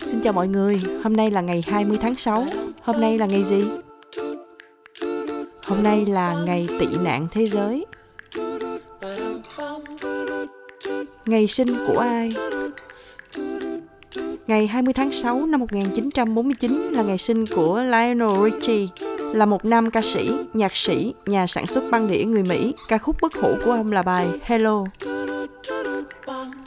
Xin chào mọi người, hôm nay là ngày 20 tháng 6. Hôm nay là ngày gì? Hôm nay là ngày tị nạn thế giới. Ngày sinh của ai? Ngày 20 tháng 6 năm 1949 là ngày sinh của Lionel Richie, là một nam ca sĩ, nhạc sĩ, nhà sản xuất băng đĩa người Mỹ. Ca khúc bất hủ của ông là bài Hello.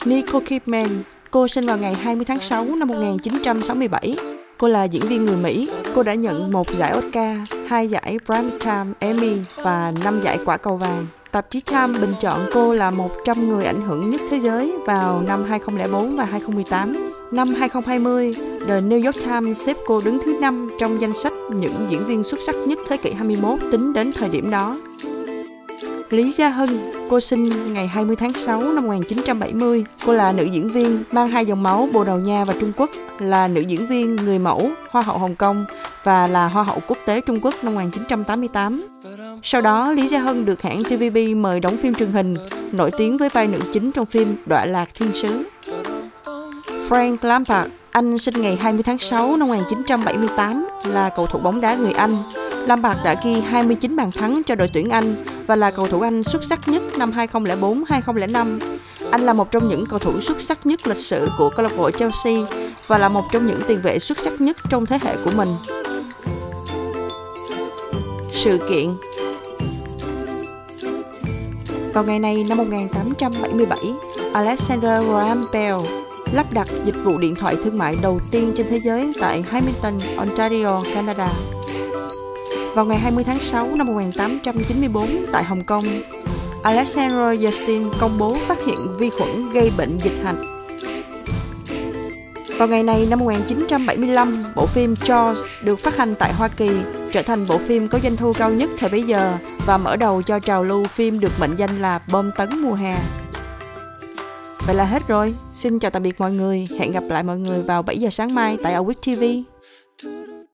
Nicole Kidman, cô sinh vào ngày 20 tháng 6 năm 1967. Cô là diễn viên người Mỹ. Cô đã nhận một giải Oscar, hai giải Primetime Emmy và năm giải quả cầu vàng. Tạp chí Time bình chọn cô là 100 người ảnh hưởng nhất thế giới vào năm 2004 và 2018. Năm 2020, The New York Times xếp cô đứng thứ 5 trong danh sách những diễn viên xuất sắc nhất thế kỷ 21 tính đến thời điểm đó. Lý Gia Hân, cô sinh ngày 20 tháng 6 năm 1970. Cô là nữ diễn viên mang hai dòng máu Bồ Đào Nha và Trung Quốc, là nữ diễn viên người mẫu, Hoa hậu Hồng Kông và là Hoa hậu quốc tế Trung Quốc năm 1988. Sau đó, Lý Gia Hân được hãng TVB mời đóng phim truyền hình, nổi tiếng với vai nữ chính trong phim Đọa lạc thiên sứ. Frank Lampard, anh sinh ngày 20 tháng 6 năm 1978, là cầu thủ bóng đá người Anh. Lampard đã ghi 29 bàn thắng cho đội tuyển Anh và là cầu thủ Anh xuất sắc nhất năm 2004-2005. Anh là một trong những cầu thủ xuất sắc nhất lịch sử của câu lạc bộ Chelsea và là một trong những tiền vệ xuất sắc nhất trong thế hệ của mình. Sự kiện Vào ngày này năm 1877, Alexander Graham Bell lắp đặt dịch vụ điện thoại thương mại đầu tiên trên thế giới tại Hamilton, Ontario, Canada. Vào ngày 20 tháng 6 năm 1894 tại Hồng Kông, Alexander Yersin công bố phát hiện vi khuẩn gây bệnh dịch hạch. Vào ngày này năm 1975, bộ phim Jaws được phát hành tại Hoa Kỳ, trở thành bộ phim có doanh thu cao nhất thời bấy giờ và mở đầu cho trào lưu phim được mệnh danh là bom tấn mùa hè. Vậy là hết rồi. Xin chào tạm biệt mọi người. Hẹn gặp lại mọi người vào 7 giờ sáng mai tại Awit TV.